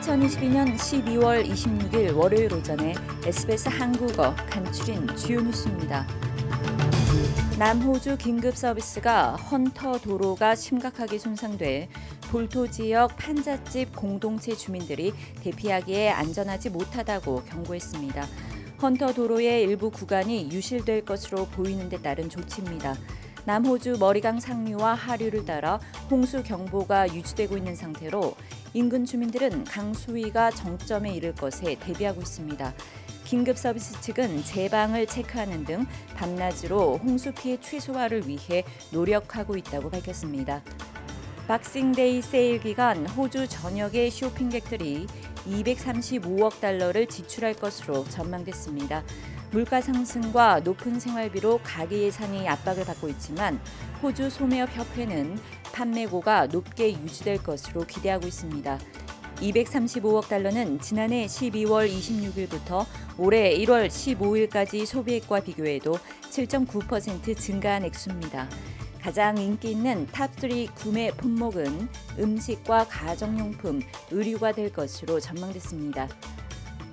(2022년 12월 26일) 월요일 오전에 SBS 한국어 간추린 주요 뉴스입니다. 남호주 긴급 서비스가 헌터 도로가 심각하게 손상돼 볼토 지역 판잣집 공동체 주민들이 대피하기에 안전하지 못하다고 경고했습니다. 헌터 도로의 일부 구간이 유실될 것으로 보이는 데 따른 조치입니다. 남호주 머리강 상류와 하류를 따라 홍수 경보가 유지되고 있는 상태로 인근 주민들은 강수위가 정점에 이를 것에 대비하고 있습니다. 긴급 서비스 측은 제방을 체크하는 등 밤낮으로 홍수 피해 최소화를 위해 노력하고 있다고 밝혔습니다. 박싱데이 세일 기간 호주 전역의 쇼핑객들이 235억 달러를 지출할 것으로 전망됐습니다. 물가 상승과 높은 생활비로 가계 예산이 압박을 받고 있지만 호주 소매업 협회는 판매고가 높게 유지될 것으로 기대하고 있습니다. 235억 달러는 지난해 12월 26일부터 올해 1월 15일까지 소비액과 비교해도 7.9% 증가한 액수입니다. 가장 인기 있는 top 3 구매 품목은 음식과 가정용품, 의류가 될 것으로 전망됐습니다.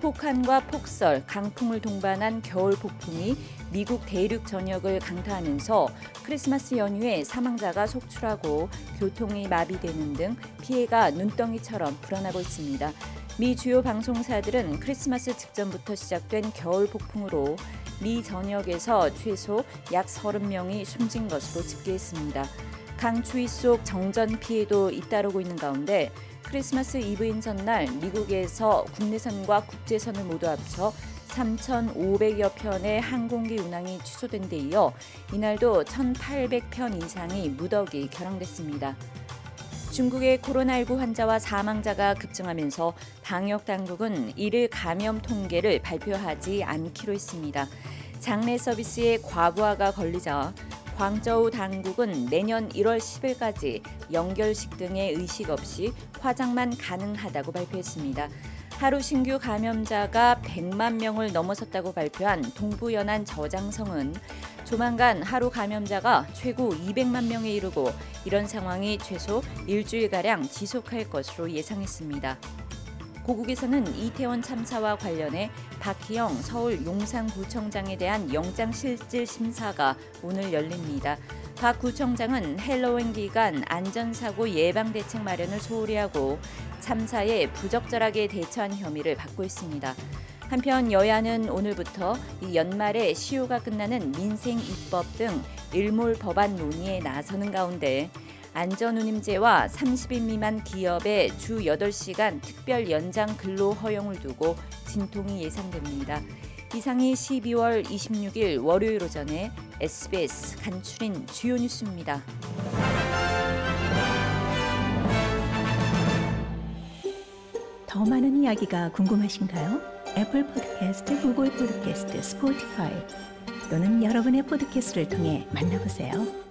혹한과 폭설, 강풍을 동반한 겨울 폭풍이 미국 대륙 전역을 강타하면서 크리스마스 연휴에 사망자가 속출하고 교통이 마비되는 등 피해가 눈덩이처럼 불어나고 있습니다. 미 주요 방송사들은 크리스마스 직전부터 시작된 겨울 폭풍으로 미 전역에서 최소 약 30명이 숨진 것으로 집계했습니다. 강추위 속 정전 피해도 잇따르고 있는 가운데 크리스마스 이브인 전날 미국에서 국내선과 국제선을 모두 합쳐 3,500여 편의 항공기 운항이 취소된 데 이어 이날도 1,800편 이상이 무더기 결항됐습니다. 중국의 코로나19 환자와 사망자가 급증하면서 방역 당국은 이를 감염 통계를 발표하지 않기로 했습니다. 장례 서비스의 과부하가 걸리자 광저우 당국은 내년 1월 10일까지 연결식 등의 의식 없이 화장만 가능하다고 발표했습니다. 하루 신규 감염자가 100만 명을 넘어섰다고 발표한 동부 연안 저장성은 조만간 하루 감염자가 최고 200만 명에 이르고 이런 상황이 최소 일주일가량 지속할 것으로 예상했습니다. 고국에서는 이태원 참사와 관련해 박희영 서울 용산구청장에 대한 영장실질 심사가 오늘 열립니다. 박 구청장은 헬로윈 기간 안전사고 예방 대책 마련을 소홀히 하고 참사에 부적절하게 대처한 혐의를 받고 있습니다. 한편 여야는 오늘부터 이 연말에 시효가 끝나는 민생 입법 등 일몰 법안 논의에 나서는 가운데 안전운임제와 30인 미만 기업의 주 8시간 특별 연장 근로 허용을 두고 진통이 예상됩니다. 이상이 12월 26일 월요일 오전에 SBS 간추린 주요 뉴스입니다. 더 많은 이야기가 궁금하신가요? 애플 포드캐스트, 구글 포드캐스트, 스포티파이 또는 여러분의 포드캐스트를 통해 만나보세요.